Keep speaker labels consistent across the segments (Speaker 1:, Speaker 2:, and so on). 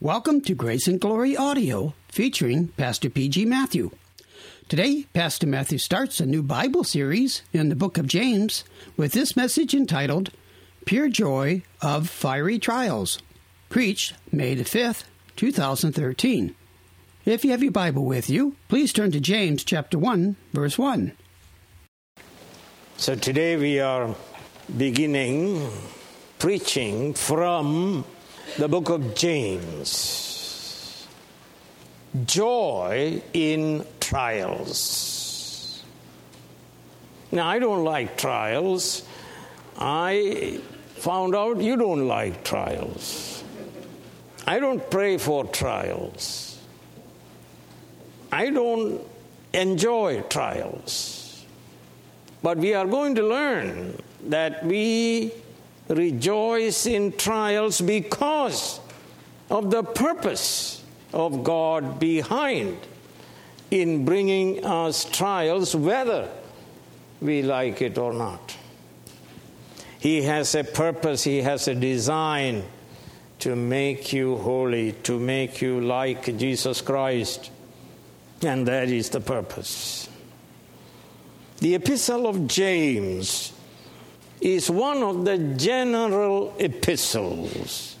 Speaker 1: Welcome to Grace and Glory Audio featuring Pastor P.G. Matthew. Today, Pastor Matthew starts a new Bible series in the book of James with this message entitled Pure Joy of Fiery Trials, preached May the 5th, 2013. If you have your Bible with you, please turn to James chapter 1, verse 1.
Speaker 2: So today we are beginning preaching from the book of James. Joy in trials. Now, I don't like trials. I found out you don't like trials. I don't pray for trials. I don't enjoy trials. But we are going to learn that we rejoice in trials because of the purpose of God behind in bringing us trials, whether we like it or not. He has a purpose, He has a design to make you holy, to make you like Jesus Christ, and that is the purpose. The Epistle of James is one of the general epistles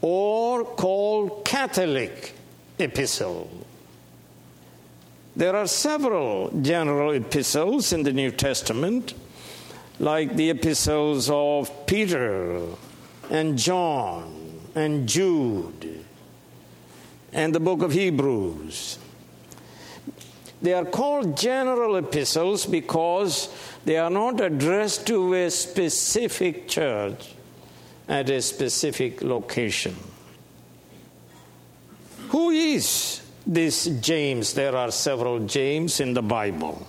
Speaker 2: or called Catholic epistle. There are several general epistles in the New Testament, like the epistles of Peter and John and Jude and the book of Hebrews. They are called general epistles because they are not addressed to a specific church at a specific location. Who is this James? There are several James in the Bible.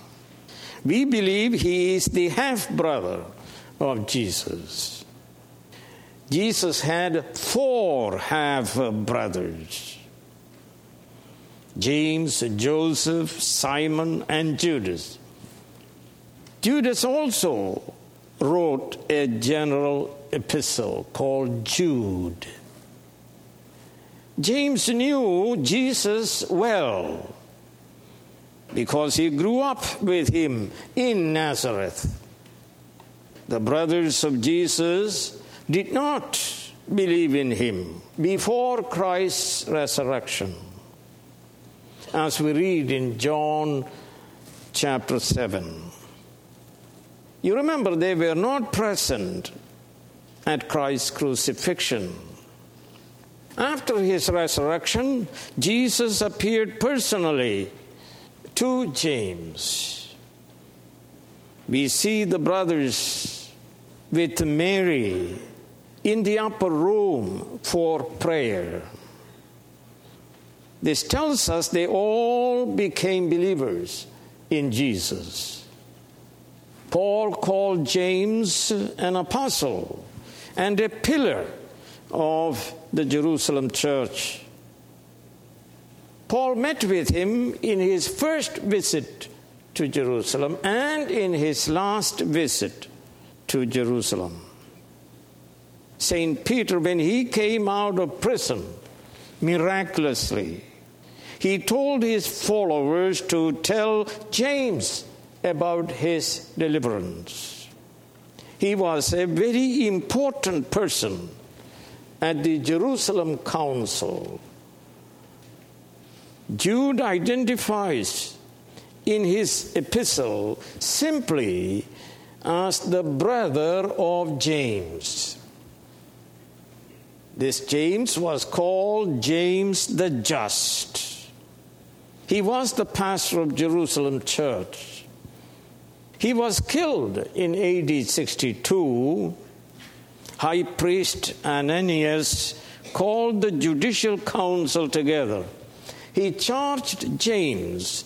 Speaker 2: We believe he is the half brother of Jesus. Jesus had four half brothers James, Joseph, Simon, and Judas. Judas also wrote a general epistle called Jude. James knew Jesus well because he grew up with him in Nazareth. The brothers of Jesus did not believe in him before Christ's resurrection. As we read in John chapter 7. You remember, they were not present at Christ's crucifixion. After his resurrection, Jesus appeared personally to James. We see the brothers with Mary in the upper room for prayer. This tells us they all became believers in Jesus. Paul called James an apostle and a pillar of the Jerusalem church. Paul met with him in his first visit to Jerusalem and in his last visit to Jerusalem. St. Peter, when he came out of prison miraculously, he told his followers to tell James about his deliverance. He was a very important person at the Jerusalem Council. Jude identifies in his epistle simply as the brother of James. This James was called James the Just. He was the pastor of Jerusalem church. He was killed in AD 62. High priest Ananias called the judicial council together. He charged James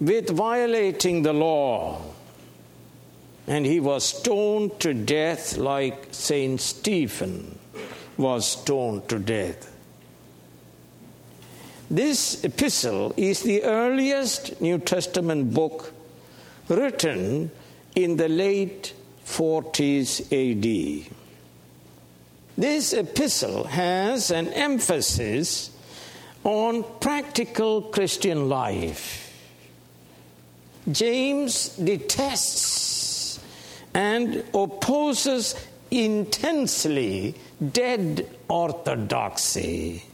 Speaker 2: with violating the law, and he was stoned to death like Saint Stephen was stoned to death. This epistle is the earliest New Testament book written in the late 40s AD. This epistle has an emphasis on practical Christian life. James detests and opposes intensely dead orthodoxy.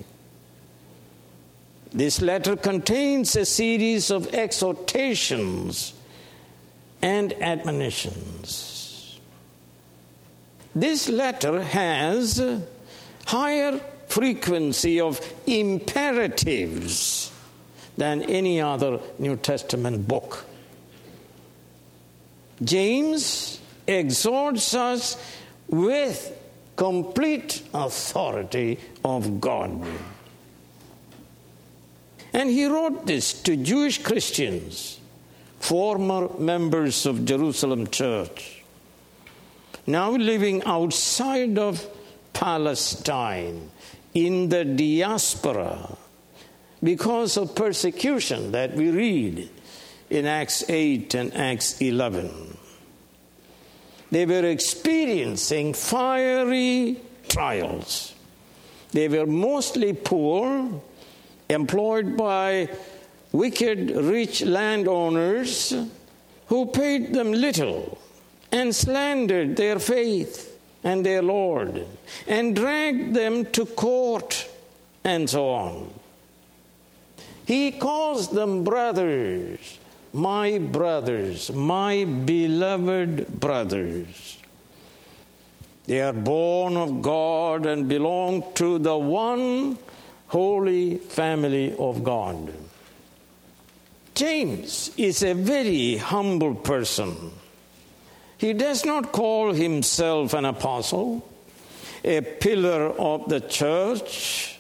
Speaker 2: This letter contains a series of exhortations and admonitions. This letter has higher frequency of imperatives than any other New Testament book. James exhorts us with complete authority of God. And he wrote this to Jewish Christians, former members of Jerusalem church, now living outside of Palestine in the diaspora because of persecution that we read in Acts 8 and Acts 11. They were experiencing fiery trials. They were mostly poor, employed by wicked rich landowners who paid them little and slandered their faith and their Lord and dragged them to court and so on. He calls them brothers my brothers, my beloved brothers. They are born of God and belong to the one holy family of God. James is a very humble person. He does not call himself an apostle, a pillar of the church,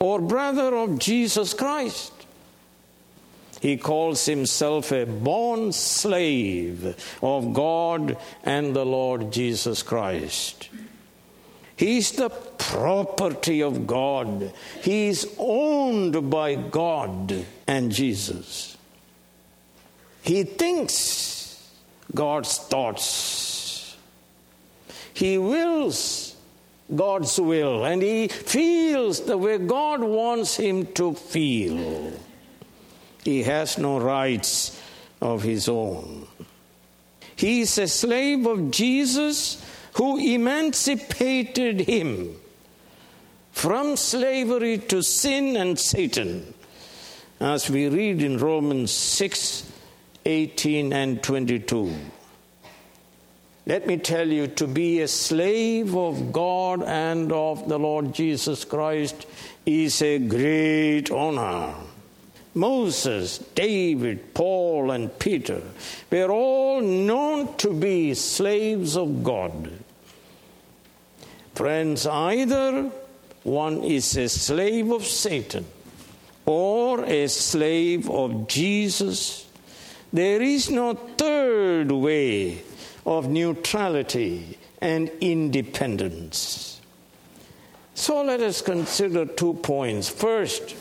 Speaker 2: or brother of Jesus Christ. He calls himself a born slave of God and the Lord Jesus Christ. He is the property of God. He is owned by God and Jesus. He thinks God's thoughts. He wills God's will and he feels the way God wants him to feel. He has no rights of his own. He is a slave of Jesus who emancipated him from slavery to sin and Satan, as we read in Romans 6 18 and 22. Let me tell you, to be a slave of God and of the Lord Jesus Christ is a great honor. Moses, David, Paul, and Peter were all known to be slaves of God. Friends, either one is a slave of Satan or a slave of Jesus. There is no third way of neutrality and independence. So let us consider two points. First,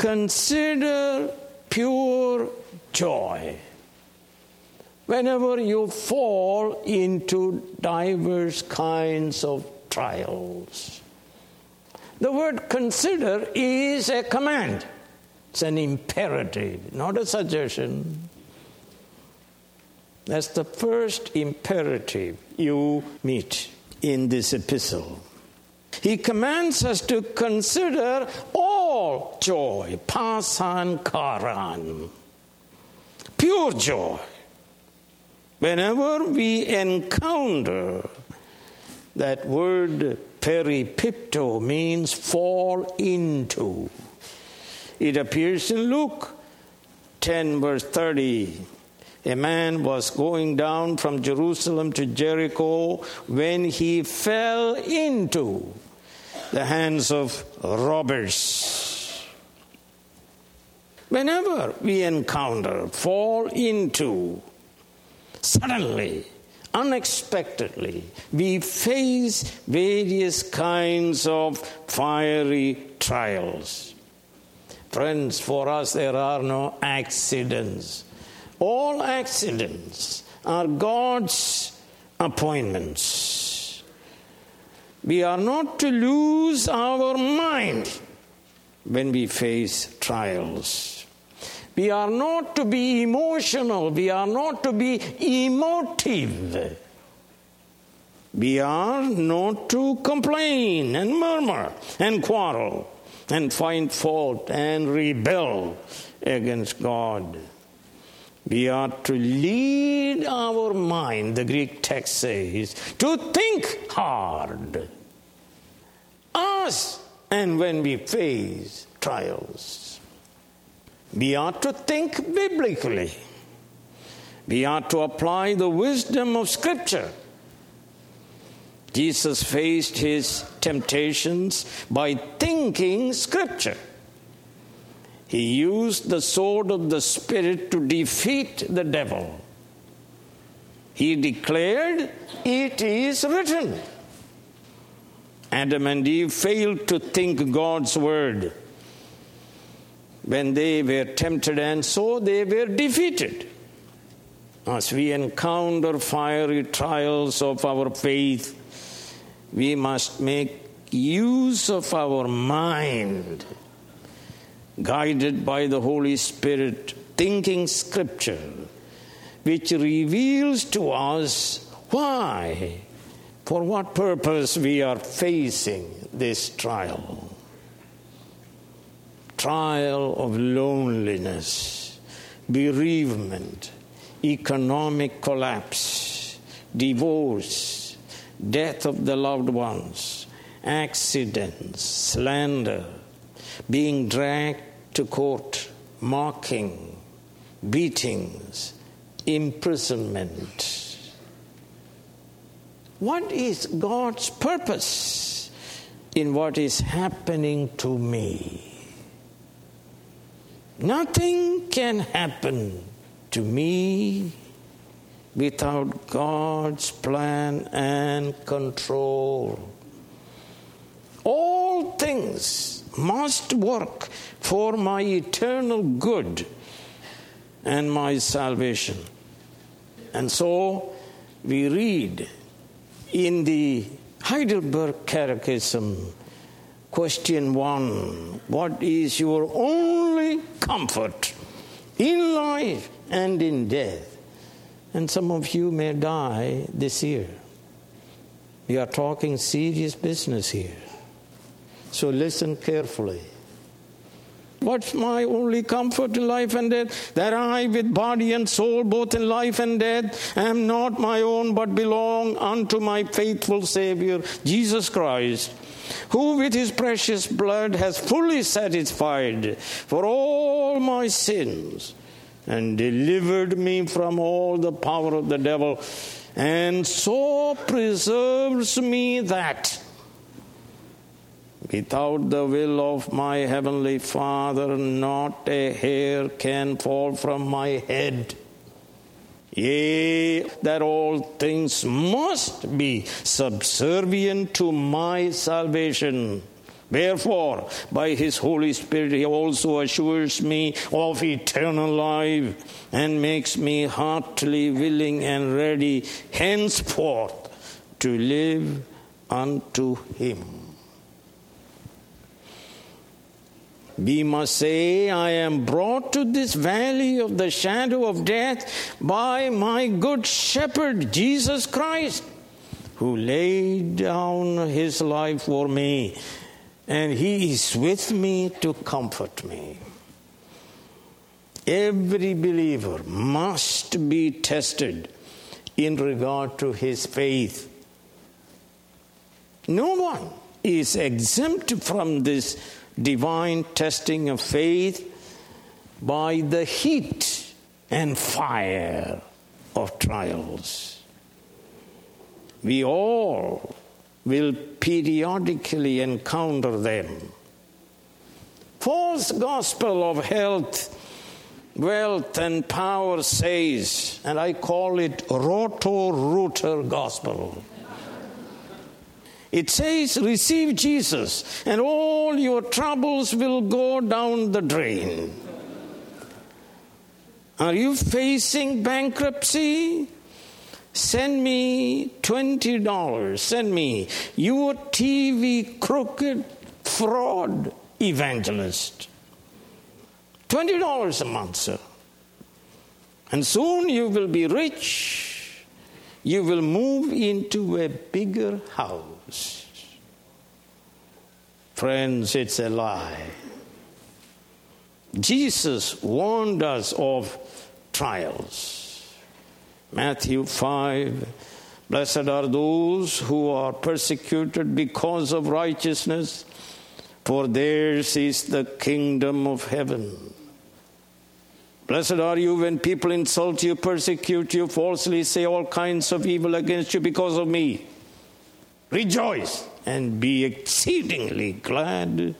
Speaker 2: Consider pure joy whenever you fall into diverse kinds of trials. The word consider is a command, it's an imperative, not a suggestion. That's the first imperative you meet in this epistle. He commands us to consider all joy, pasankaran, pure joy. Whenever we encounter that word peripipto means fall into. It appears in Luke 10, verse 30. A man was going down from Jerusalem to Jericho when he fell into the hands of robbers. Whenever we encounter, fall into, suddenly, unexpectedly, we face various kinds of fiery trials. Friends, for us, there are no accidents. All accidents are God's appointments. We are not to lose our mind when we face trials. We are not to be emotional. We are not to be emotive. We are not to complain and murmur and quarrel and find fault and rebel against God. We are to lead our mind, the Greek text says, to think hard. Us, and when we face trials, we are to think biblically. We are to apply the wisdom of Scripture Jesus faced his temptations by thinking scripture. He used the sword of the Spirit to defeat the devil. He declared, It is written. Adam and Eve failed to think God's word when they were tempted, and so they were defeated. As we encounter fiery trials of our faith, we must make use of our mind, guided by the Holy Spirit, thinking Scripture, which reveals to us why, for what purpose we are facing this trial. Trial of loneliness, bereavement, economic collapse, divorce death of the loved ones, accidents, slander, being dragged to court, mocking, beatings, imprisonment. What is God's purpose in what is happening to me? Nothing can happen to me without God's plan and control. All things must work for my eternal good and my salvation. And so we read in the Heidelberg Catechism, question one What is your only comfort in life and in death? and some of you may die this year. We are talking serious business here. So listen carefully. What's my only comfort in life and death? That I, with body and soul, both in life and death, am not my own, but belong unto my faithful Savior, Jesus Christ, who with his precious blood has fully satisfied for all my sins and delivered me from all the power of the devil, and so preserves me that without the will of my heavenly Father, not a hair can fall from my head. Yea, that all things must be subservient to my salvation. Wherefore, by his Holy Spirit, he also assures me of eternal life and makes me heartily willing and ready henceforth to live unto him. We must say, I am brought to this valley of the shadow of death by my good shepherd, Jesus Christ, who laid down his life for me and He is with me to comfort me. Every believer must be tested in regard to his faith. No one is exempt from this divine testing of faith by the heat and fire of trials. We all will periodically encounter them. False gospel of health, wealth, and power says, and I call it roto rooter gospel. It says, receive Jesus, and all your troubles will go down the drain. Are you facing bankruptcy? Send me $20. Send me your TV crooked fraud evangelist. $20 a month, sir. And soon you will be rich. You will move into a bigger house. Friends, it's a lie. Jesus warned us of trials. Matthew 5 Blessed are those who are persecuted because of righteousness, for theirs is the kingdom of heaven. Blessed are you when people insult you, persecute you, falsely say all kinds of evil against you because of me. Rejoice and be exceedingly glad,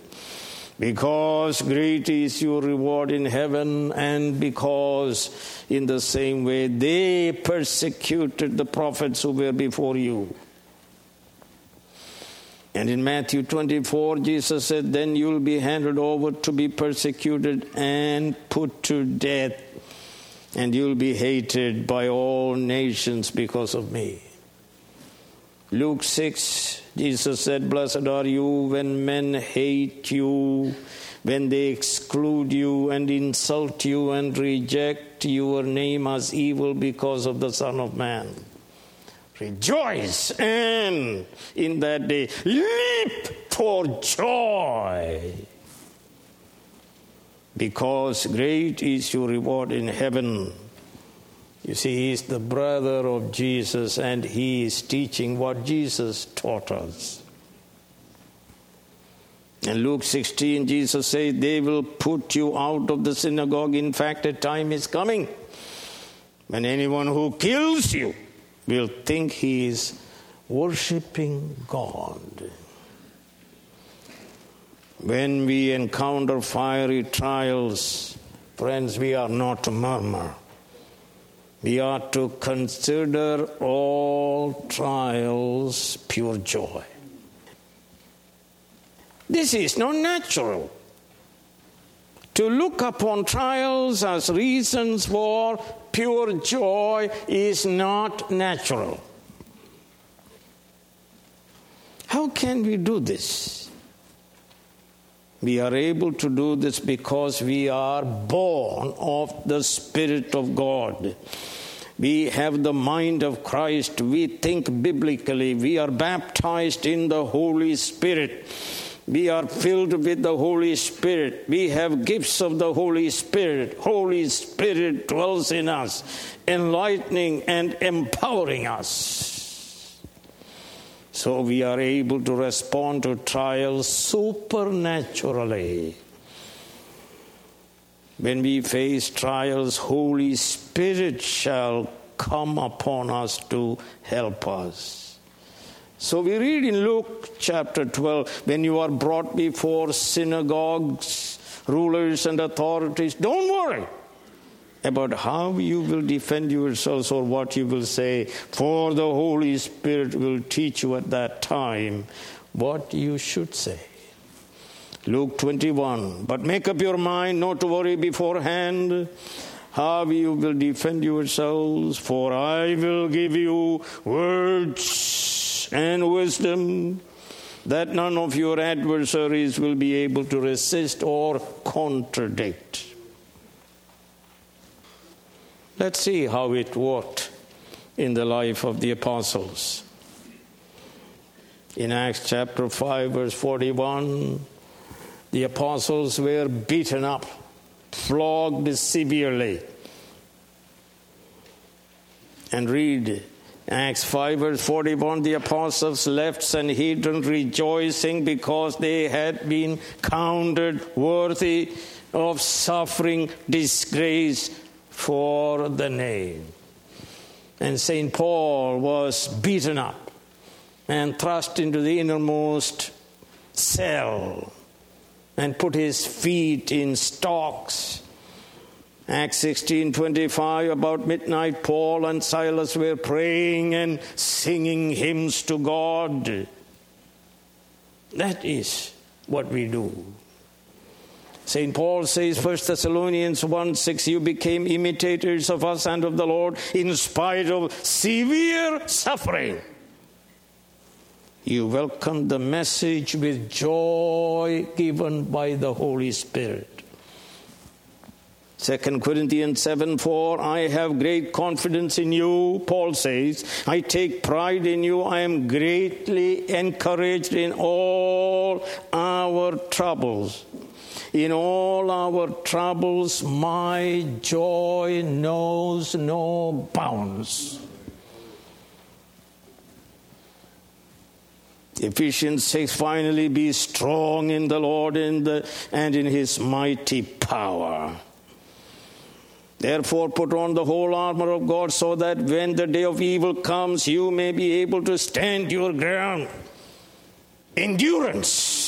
Speaker 2: because great is your reward in heaven, and because in the same way they persecuted the prophets who were before you. And in Matthew 24, Jesus said, Then you'll be handed over to be persecuted and put to death, and you'll be hated by all nations because of me. Luke 6, Jesus said, Blessed are you when men hate you, when they exclude you and insult you and reject your name as evil because of the Son of Man. Rejoice and in that day leap for joy. Because great is your reward in heaven. You see, he's the brother of Jesus and he is teaching what Jesus taught us. In Luke 16, Jesus says, They will put you out of the synagogue. In fact, a time is coming when anyone who kills you will think he is worshiping God. When we encounter fiery trials, friends, we are not to murmur. We are to consider all trials pure joy. This is not natural. To look upon trials as reasons for pure joy is not natural. How can we do this? We are able to do this because we are born of the Spirit of God. We have the mind of Christ. We think biblically. We are baptized in the Holy Spirit. We are filled with the Holy Spirit. We have gifts of the Holy Spirit. Holy Spirit dwells in us, enlightening and empowering us. So we are able to respond to trials supernaturally. When we face trials, Holy Spirit shall come upon us to help us. So we read in Luke chapter 12 when you are brought before synagogues, rulers, and authorities, don't worry about how you will defend yourselves or what you will say, for the Holy Spirit will teach you at that time what you should say. Luke 21. But make up your mind not to worry beforehand how you will defend yourselves, for I will give you words and wisdom that none of your adversaries will be able to resist or contradict. Let's see how it worked in the life of the apostles. In Acts chapter 5, verse 41, the apostles were beaten up, flogged severely. And read Acts 5, verse 41 the apostles left Sanhedrin rejoicing because they had been counted worthy of suffering disgrace for the name. And St. Paul was beaten up and thrust into the innermost cell and put his feet in stocks Acts 16:25 about midnight Paul and Silas were praying and singing hymns to God. That is what we do. St. Paul says, 1 Thessalonians 1 6, you became imitators of us and of the Lord in spite of severe suffering. You welcomed the message with joy given by the Holy Spirit. 2 Corinthians 7 4, I have great confidence in you, Paul says. I take pride in you. I am greatly encouraged in all our troubles. In all our troubles, my joy knows no bounds. Ephesians 6 finally be strong in the Lord and, the, and in his mighty power. Therefore, put on the whole armor of God so that when the day of evil comes, you may be able to stand your ground. Endurance.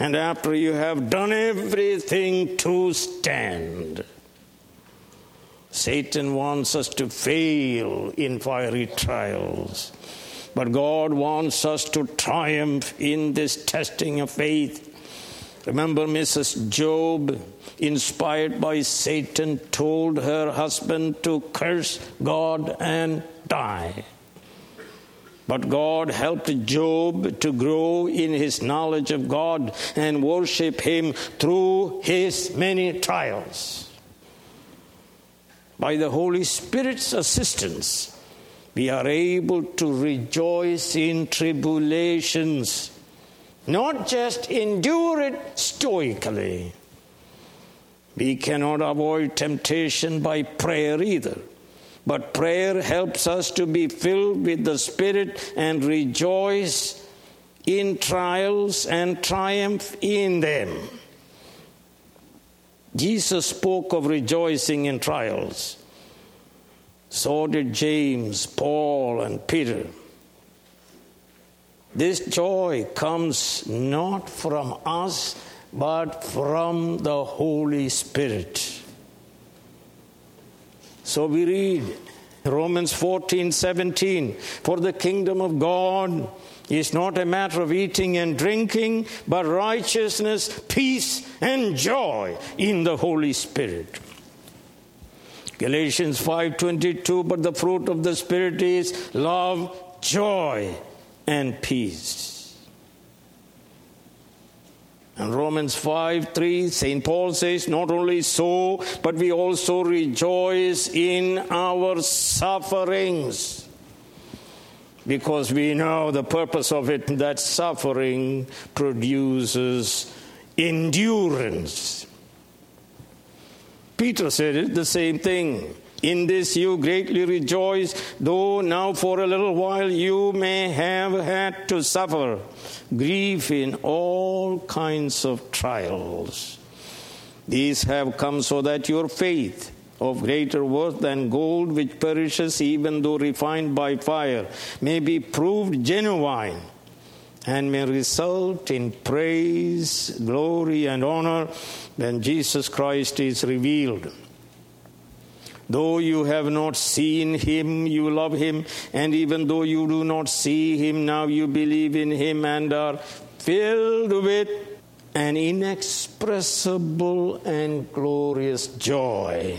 Speaker 2: And after you have done everything to stand. Satan wants us to fail in fiery trials. But God wants us to triumph in this testing of faith. Remember Mrs. Job, inspired by Satan, told her husband to curse God and die. But God helped Job to grow in his knowledge of God and worship him through his many trials. By the Holy Spirit's assistance, we are able to rejoice in tribulations, not just endure it stoically. We cannot avoid temptation by prayer either. But prayer helps us to be filled with the Spirit and rejoice in trials and triumph in them. Jesus spoke of rejoicing in trials. So did James, Paul, and Peter. This joy comes not from us, but from the Holy Spirit. So we read Romans 14 17 For the kingdom of God is not a matter of eating and drinking, but righteousness, peace, and joy in the Holy Spirit. Galatians 5:22 but the fruit of the spirit is love, joy and peace. And Romans 5 3, St. Paul says, Not only so, but we also rejoice in our sufferings. Because we know the purpose of it, that suffering produces endurance. Peter said it the same thing. In this you greatly rejoice, though now for a little while you may have had to suffer grief in all kinds of trials. These have come so that your faith, of greater worth than gold which perishes even though refined by fire, may be proved genuine and may result in praise, glory, and honor when Jesus Christ is revealed. Though you have not seen him, you love him, and even though you do not see him now, you believe in him and are filled with an inexpressible and glorious joy.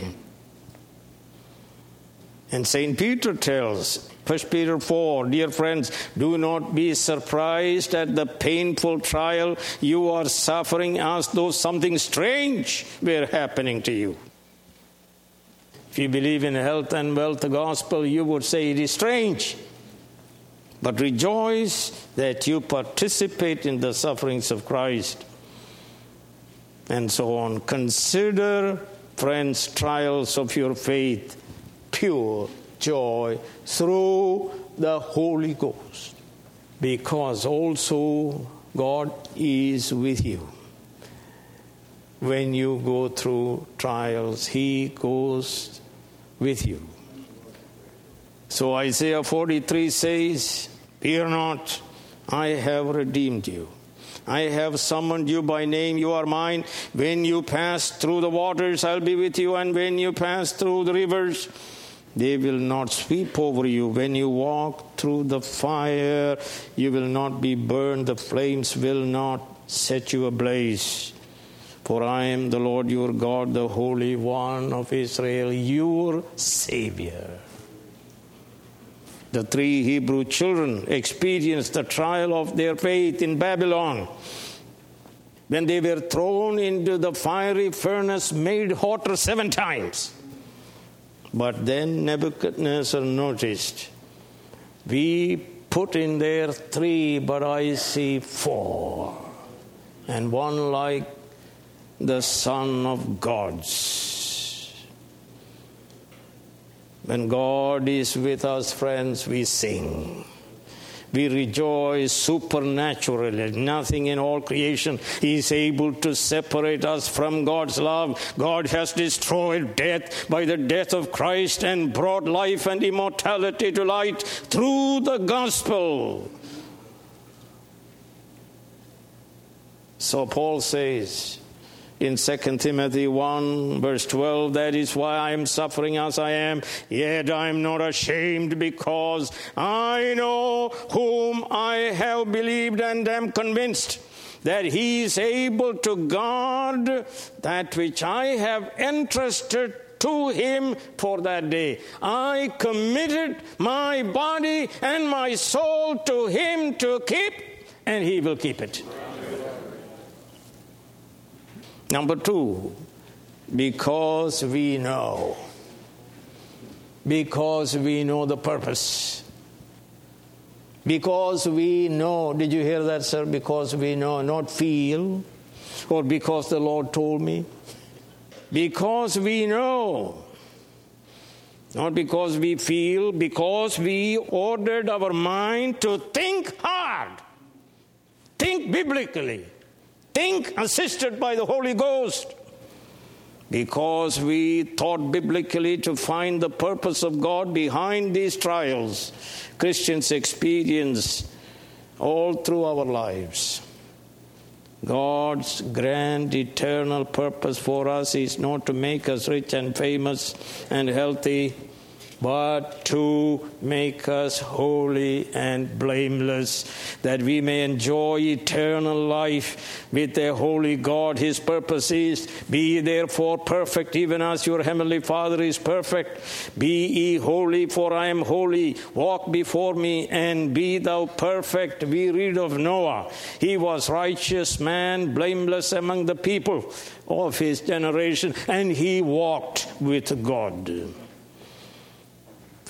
Speaker 2: And St. Peter tells 1 Peter 4 Dear friends, do not be surprised at the painful trial you are suffering as though something strange were happening to you. If you believe in health and wealth, gospel, you would say it is strange. But rejoice that you participate in the sufferings of Christ. And so on. Consider, friends, trials of your faith pure joy through the Holy Ghost. Because also God is with you. When you go through trials, He goes with you. So Isaiah 43 says, Fear not, I have redeemed you. I have summoned you by name, you are mine. When you pass through the waters, I'll be with you, and when you pass through the rivers, they will not sweep over you. When you walk through the fire, you will not be burned. The flames will not set you ablaze. For I am the Lord your God, the Holy One of Israel, your Savior. The three Hebrew children experienced the trial of their faith in Babylon when they were thrown into the fiery furnace made hotter seven times. But then Nebuchadnezzar noticed, We put in there three, but I see four, and one like the Son of God's. When God is with us, friends, we sing. We rejoice supernaturally. Nothing in all creation is able to separate us from God's love. God has destroyed death by the death of Christ and brought life and immortality to light through the gospel. So Paul says, in 2 Timothy 1, verse 12, that is why I am suffering as I am, yet I am not ashamed because I know whom I have believed and am convinced that he is able to guard that which I have entrusted to him for that day. I committed my body and my soul to him to keep, and he will keep it. Number two, because we know. Because we know the purpose. Because we know. Did you hear that, sir? Because we know, not feel, or because the Lord told me. Because we know. Not because we feel, because we ordered our mind to think hard, think biblically think assisted by the Holy Ghost. Because we thought biblically to find the purpose of God behind these trials, Christians experience all through our lives. God's grand eternal purpose for us is not to make us rich and famous and healthy but to make us holy and blameless, that we may enjoy eternal life with the holy God. His purpose is, Be therefore perfect, even as your heavenly Father is perfect. Be ye holy, for I am holy. Walk before me, and be thou perfect. We read of Noah. He was righteous man, blameless among the people of his generation, and he walked with God.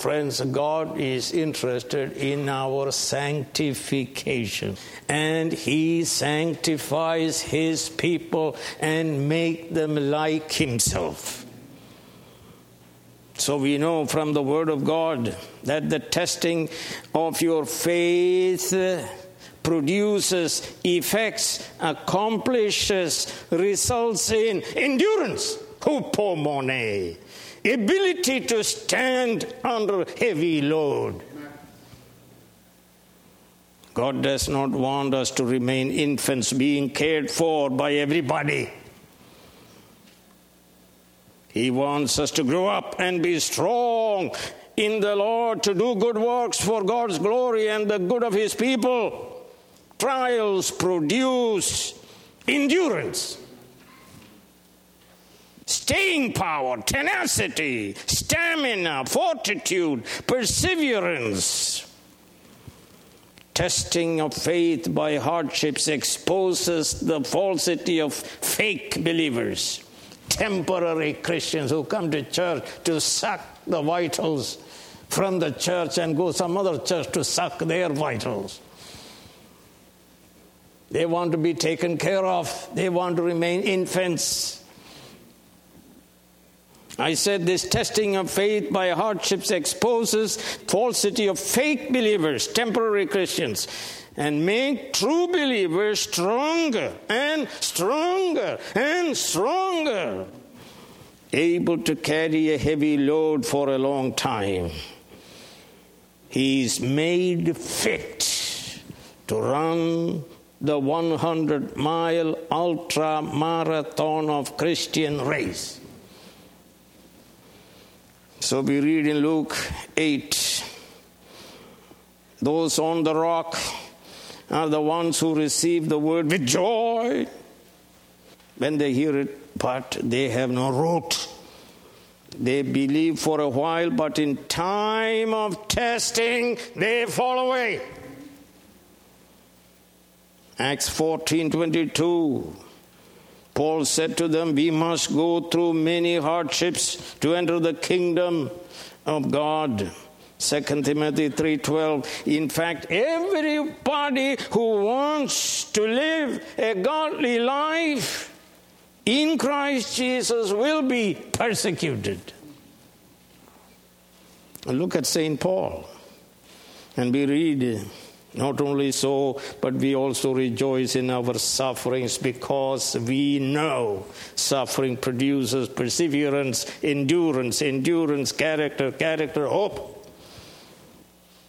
Speaker 2: Friends, God is interested in our sanctification and He sanctifies His people and make them like Himself. So we know from the Word of God that the testing of your faith produces effects, accomplishes, results in endurance. Hupomone ability to stand under heavy load. God does not want us to remain infants being cared for by everybody. He wants us to grow up and be strong in the Lord to do good works for God's glory and the good of His people. Trials produce endurance staying power, tenacity, stamina, fortitude, perseverance. Testing of faith by hardships exposes the falsity of fake believers, temporary Christians who come to church to suck the vitals from the church and go some other church to suck their vitals. They want to be taken care of, they want to remain infants. I said this testing of faith by hardships exposes falsity of fake believers, temporary Christians, and make true believers stronger and stronger and stronger, able to carry a heavy load for a long time. He's made fit to run the 100 mile ultra marathon of Christian race. So we read in Luke 8 those on the rock are the ones who receive the word with joy. when they hear it, but they have no root. They believe for a while, but in time of testing, they fall away. Acts 14 22. Paul said to them, We must go through many hardships to enter the kingdom of God. 2 Timothy 3:12 In fact everybody who wants to live a godly life in Christ Jesus will be persecuted. Look at St. Paul. And we read not only so, but we also rejoice in our sufferings because we know suffering produces perseverance, endurance, endurance, character, character, hope.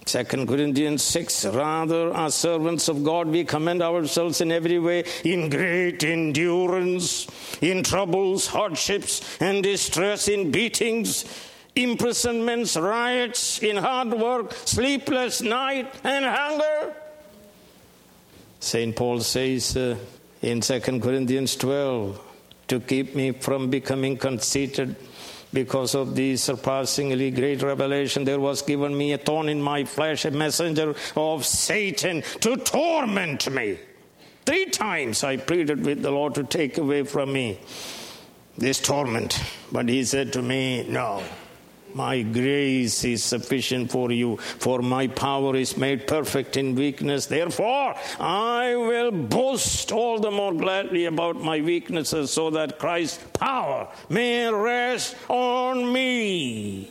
Speaker 2: 2 Corinthians 6 Rather, as servants of God, we commend ourselves in every way in great endurance, in troubles, hardships, and distress, in beatings imprisonments, riots, in hard work, sleepless night, and hunger. St. Paul says uh, in 2 Corinthians 12 to keep me from becoming conceited. Because of the surpassingly great revelation, there was given me a thorn in my flesh, a messenger of Satan to torment me. Three times I pleaded with the Lord to take away from me this torment, but he said to me, No, my grace is sufficient for you, for my power is made perfect in weakness. Therefore, I will boast all the more gladly about my weaknesses, so that Christ's power may rest on me.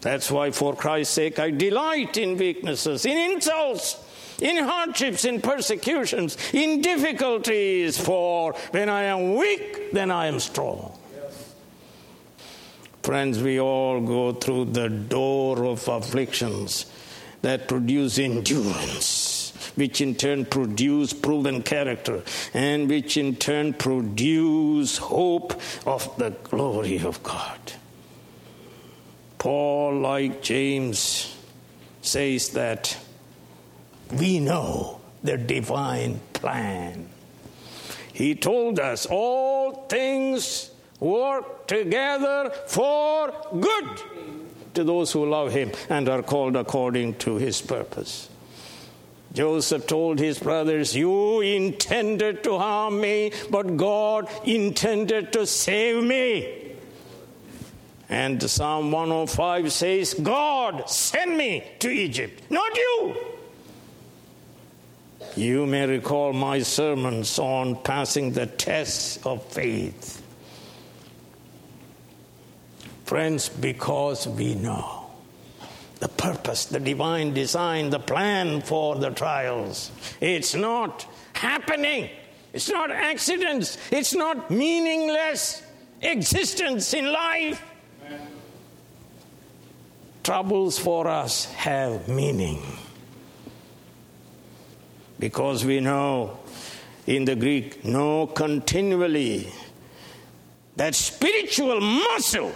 Speaker 2: That's why, for Christ's sake, I delight in weaknesses, in insults, in hardships, in persecutions, in difficulties, for when I am weak, then I am strong. Friends, we all go through the door of afflictions that produce endurance, which in turn produce proven character, and which in turn produce hope of the glory of God. Paul, like James, says that we know the divine plan. He told us all things work together for good to those who love him and are called according to his purpose. Joseph told his brothers, You intended to harm me, but God intended to save me. And Psalm 105 says, God sent me to Egypt, not you. You may recall my sermons on passing the tests of faith. Friends, because we know the purpose, the divine design, the plan for the trials. It's not happening, it's not accidents, it's not meaningless existence in life. Troubles for us have meaning because we know in the Greek, know continually that spiritual muscle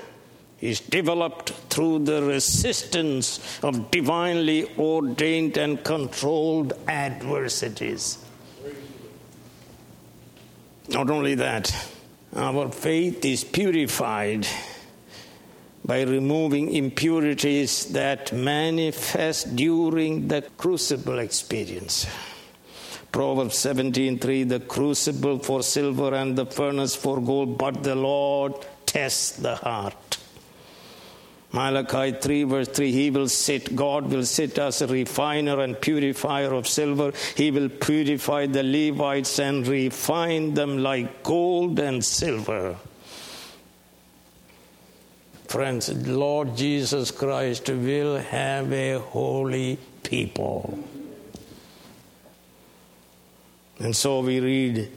Speaker 2: is developed through the resistance of divinely ordained and controlled adversities. Not only that, our faith is purified by removing impurities that manifest during the crucible experience. Proverbs 17:3 the crucible for silver and the furnace for gold but the Lord tests the heart. Malachi 3, verse 3 He will sit, God will sit as a refiner and purifier of silver. He will purify the Levites and refine them like gold and silver. Friends, Lord Jesus Christ will have a holy people. And so we read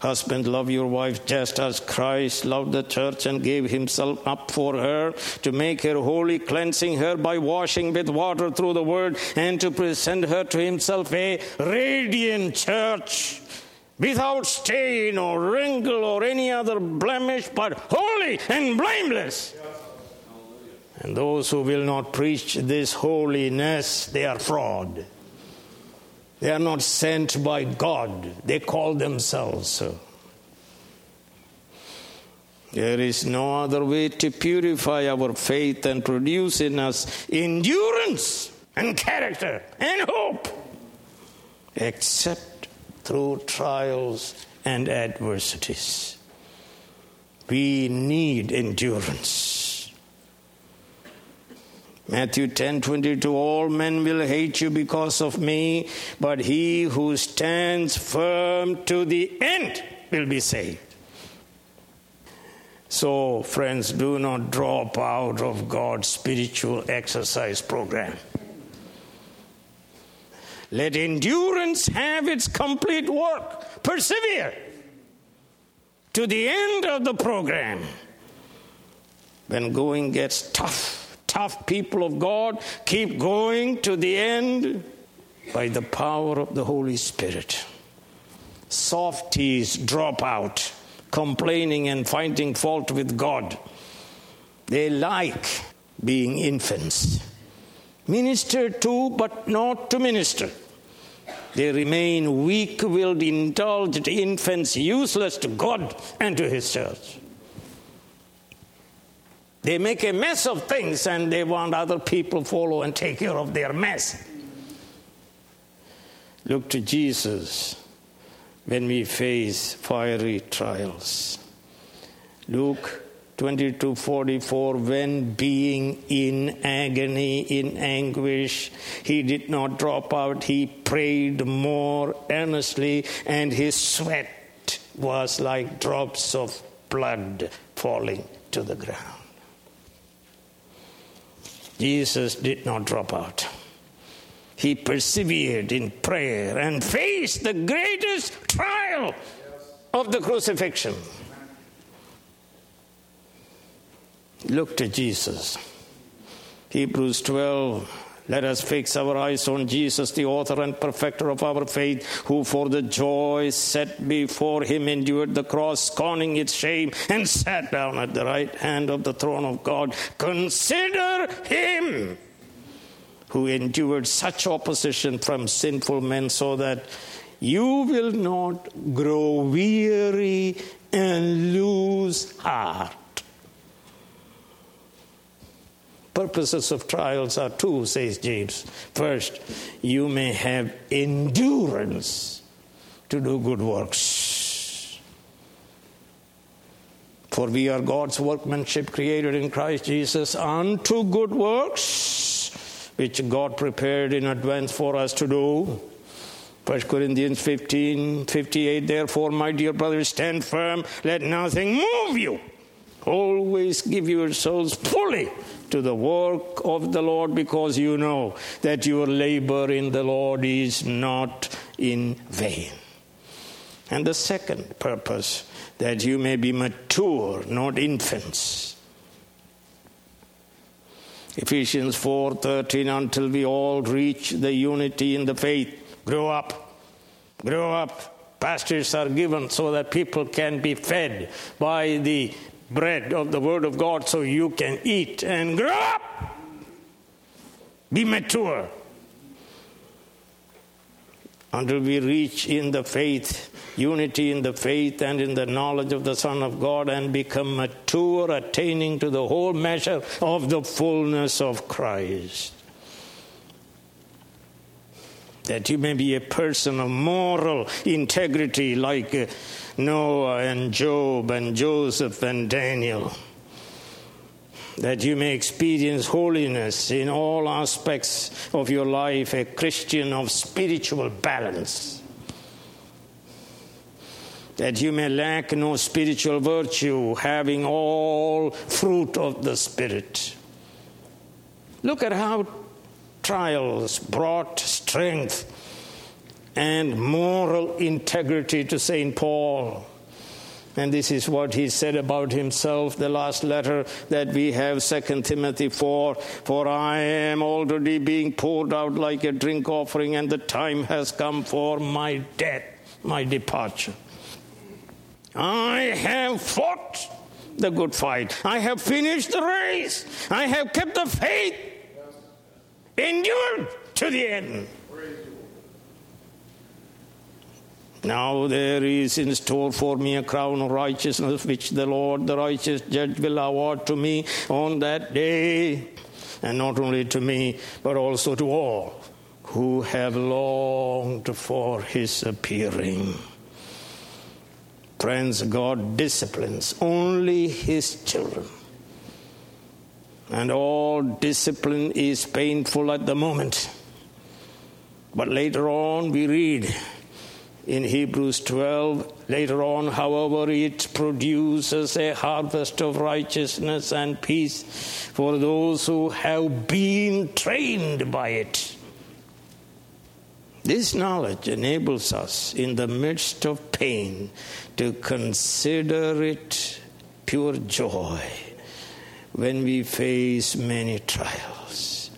Speaker 2: Husband, love your wife just as Christ loved the church and gave himself up for her to make her holy, cleansing her by washing with water through the word, and to present her to himself a radiant church without stain or wrinkle or any other blemish, but holy and blameless. And those who will not preach this holiness, they are fraud. They are not sent by God. They call themselves. There is no other way to purify our faith and produce in us endurance and character and hope except through trials and adversities. We need endurance. Matthew 10 22 All men will hate you because of me, but he who stands firm to the end will be saved. So, friends, do not drop out of God's spiritual exercise program. Let endurance have its complete work. Persevere to the end of the program. When going gets tough, tough people of God keep going to the end by the power of the Holy Spirit. Softies drop out complaining and finding fault with God. They like being infants. Minister to, but not to minister. They remain weak willed, indulged infants, useless to God and to His church. They make a mess of things and they want other people follow and take care of their mess. Look to Jesus when we face fiery trials. Luke 22 44 when being in agony in anguish he did not drop out he prayed more earnestly and his sweat was like drops of blood falling to the ground jesus did not drop out he persevered in prayer and faced the greatest trial of the crucifixion. Look to Jesus. Hebrews 12. Let us fix our eyes on Jesus, the author and perfecter of our faith, who for the joy set before him endured the cross, scorning its shame, and sat down at the right hand of the throne of God. Consider him who endured such opposition from sinful men, so that you will not grow weary and lose heart. Purposes of trials are two, says James. First, you may have endurance to do good works. For we are God's workmanship created in Christ Jesus unto good works which God prepared in advance for us to do. 1 Corinthians 15 58, therefore, my dear brothers, stand firm, let nothing move you. Always give yourselves fully to the work of the Lord because you know that your labor in the Lord is not in vain. And the second purpose, that you may be mature, not infants Ephesians 4:13 until we all reach the unity in the faith. Grow up. Grow up. Pastors are given so that people can be fed by the bread of the word of God so you can eat and grow up. Be mature until we reach in the faith, unity in the faith and in the knowledge of the Son of God, and become mature, attaining to the whole measure of the fullness of Christ. That you may be a person of moral integrity like uh, Noah and Job and Joseph and Daniel that you may experience holiness in all aspects of your life, a Christian of spiritual balance. That you may lack no spiritual virtue, having all fruit of the Spirit. Look at how trials brought strength and moral integrity to St. Paul. And this is what he said about himself, the last letter that we have, 2 Timothy 4. For I am already being poured out like a drink offering, and the time has come for my death, my departure. I have fought the good fight. I have finished the race. I have kept the faith, endured to the end. Now there is in store for me a crown of righteousness, which the Lord, the righteous judge, will award to me on that day. And not only to me, but also to all who have longed for his appearing. Friends, God disciplines only his children. And all discipline is painful at the moment. But later on, we read in Hebrews 12, later on, however, it produces a harvest of righteousness and peace for those who have been trained by it. This knowledge enables us, in the midst of pain, to consider it pure joy when we face many trials.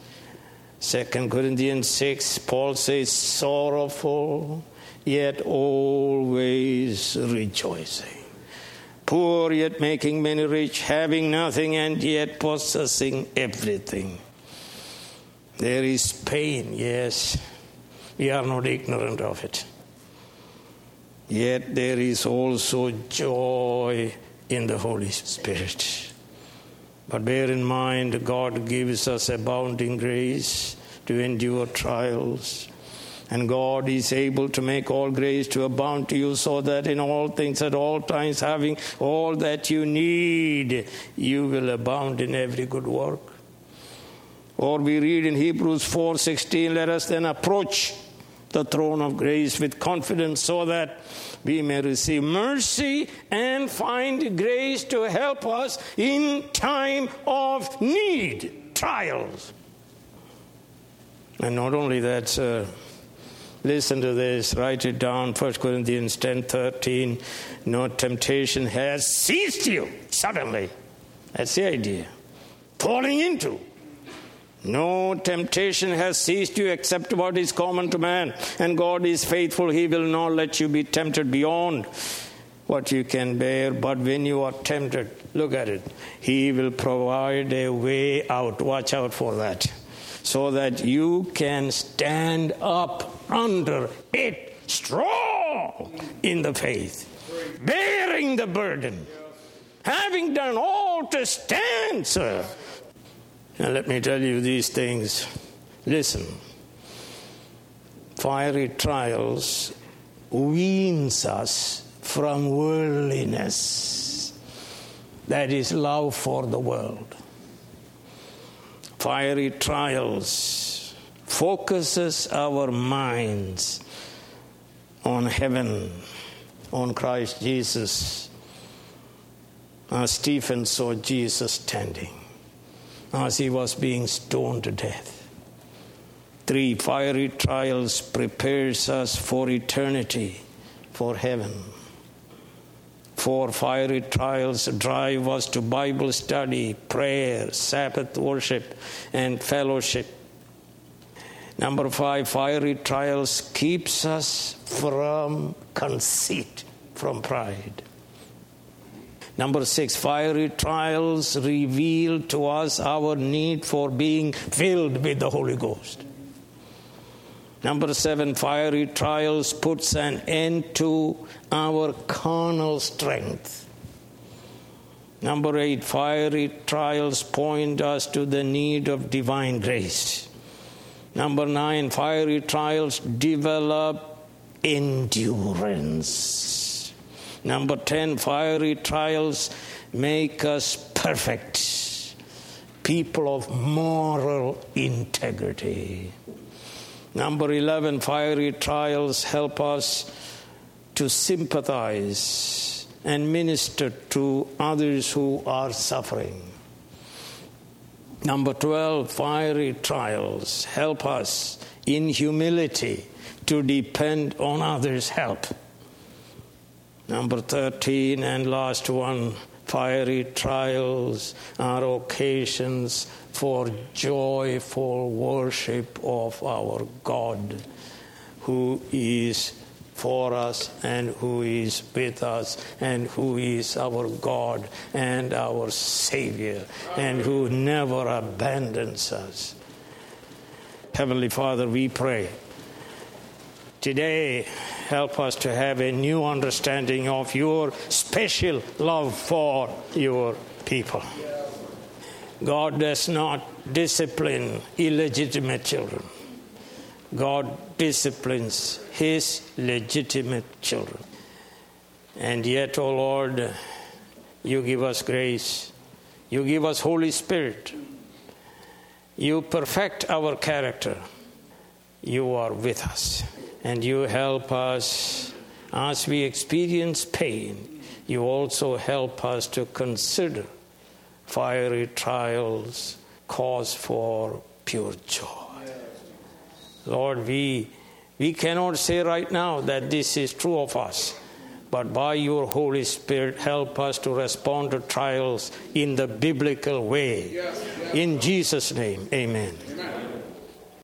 Speaker 2: 2 Corinthians 6, Paul says, sorrowful, yet always rejoicing. Poor, yet making many rich, having nothing, and yet possessing everything. There is pain, yes we are not ignorant of it. Yet there is also joy in the Holy Spirit. But bear in mind, God gives us abounding grace to endure trials. And God is able to make all grace to abound to you so that in all things at all times, having all that you need, you will abound in every good work. Or we read in Hebrews 4:16, let us then approach the throne of grace with confidence so that we may receive mercy and find grace to help us in time of need, trials. And not only that, sir, listen to this, write it down, 1 Corinthians 10 13. No temptation has seized you suddenly. That's the idea. Falling into no temptation has seized you except what is common to man. And God is faithful. He will not let you be tempted beyond what you can bear. But when you are tempted, look at it. He will provide a way out. Watch out for that. So that you can stand up under it strong in the faith, bearing the burden, having done all to stand, sir. Now, let me tell you these things. Listen. Fiery trials weans us from worldliness. That is love for the world. Fiery trials focuses our minds on heaven, on Christ Jesus. As Stephen saw Jesus standing as he was being stoned to death. Three fiery trials prepares us for eternity, for heaven. Four fiery trials drive us to Bible study, prayer, Sabbath worship, and fellowship. Number five, fiery trials keeps us from conceit, from pride. Number six, fiery trials reveal to us our need for being filled with the Holy Ghost. Number seven, fiery trials puts an end to our carnal strength. Number eight, fiery trials point us to the need of divine grace. Number nine, fiery trials develop endurance. Number 10, fiery trials make us perfect, people of moral integrity. Number 11, fiery trials help us to sympathize and minister to others who are suffering. Number 12, fiery trials help us in humility to depend on others' help. Number 13 and last one fiery trials are occasions for joyful worship of our God who is for us and who is with us and who is our God and our Savior and who never abandons us. Heavenly Father, we pray Today, help us to have a new understanding of your special love for your people. God does not discipline illegitimate children. God disciplines his legitimate children. And yet, O oh Lord, you give us grace. You give us Holy Spirit. You perfect our character. You are with us. And you help us as we experience pain. You also help us to consider fiery trials cause for pure joy. Lord, we, we cannot say right now that this is true of us, but by your Holy Spirit, help us to respond to trials in the biblical way. In Jesus' name, amen.